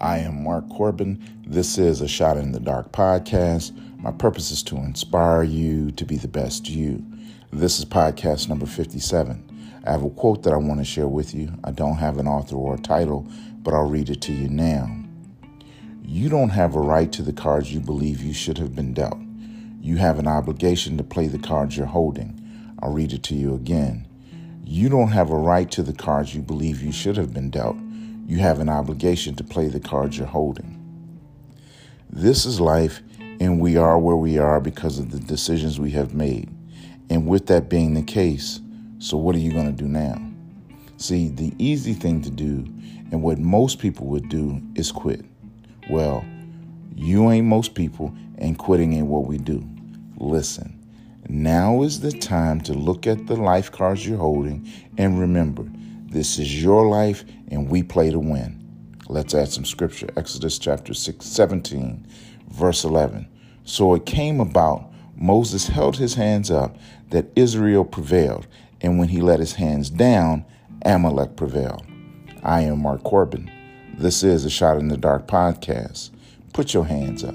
I am Mark Corbin. This is a Shot in the Dark podcast. My purpose is to inspire you to be the best you. This is podcast number 57. I have a quote that I want to share with you. I don't have an author or a title, but I'll read it to you now. You don't have a right to the cards you believe you should have been dealt. You have an obligation to play the cards you're holding. I'll read it to you again. You don't have a right to the cards you believe you should have been dealt. You have an obligation to play the cards you're holding. This is life, and we are where we are because of the decisions we have made. And with that being the case, so what are you going to do now? See, the easy thing to do, and what most people would do, is quit. Well, you ain't most people, and quitting ain't what we do. Listen, now is the time to look at the life cards you're holding and remember this is your life, and we play to win. Let's add some scripture. Exodus chapter 6, 17, verse 11. So it came about, Moses held his hands up, that Israel prevailed, and when he let his hands down, Amalek prevailed. I am Mark Corbin. This is a Shot in the Dark podcast. Put your hands up.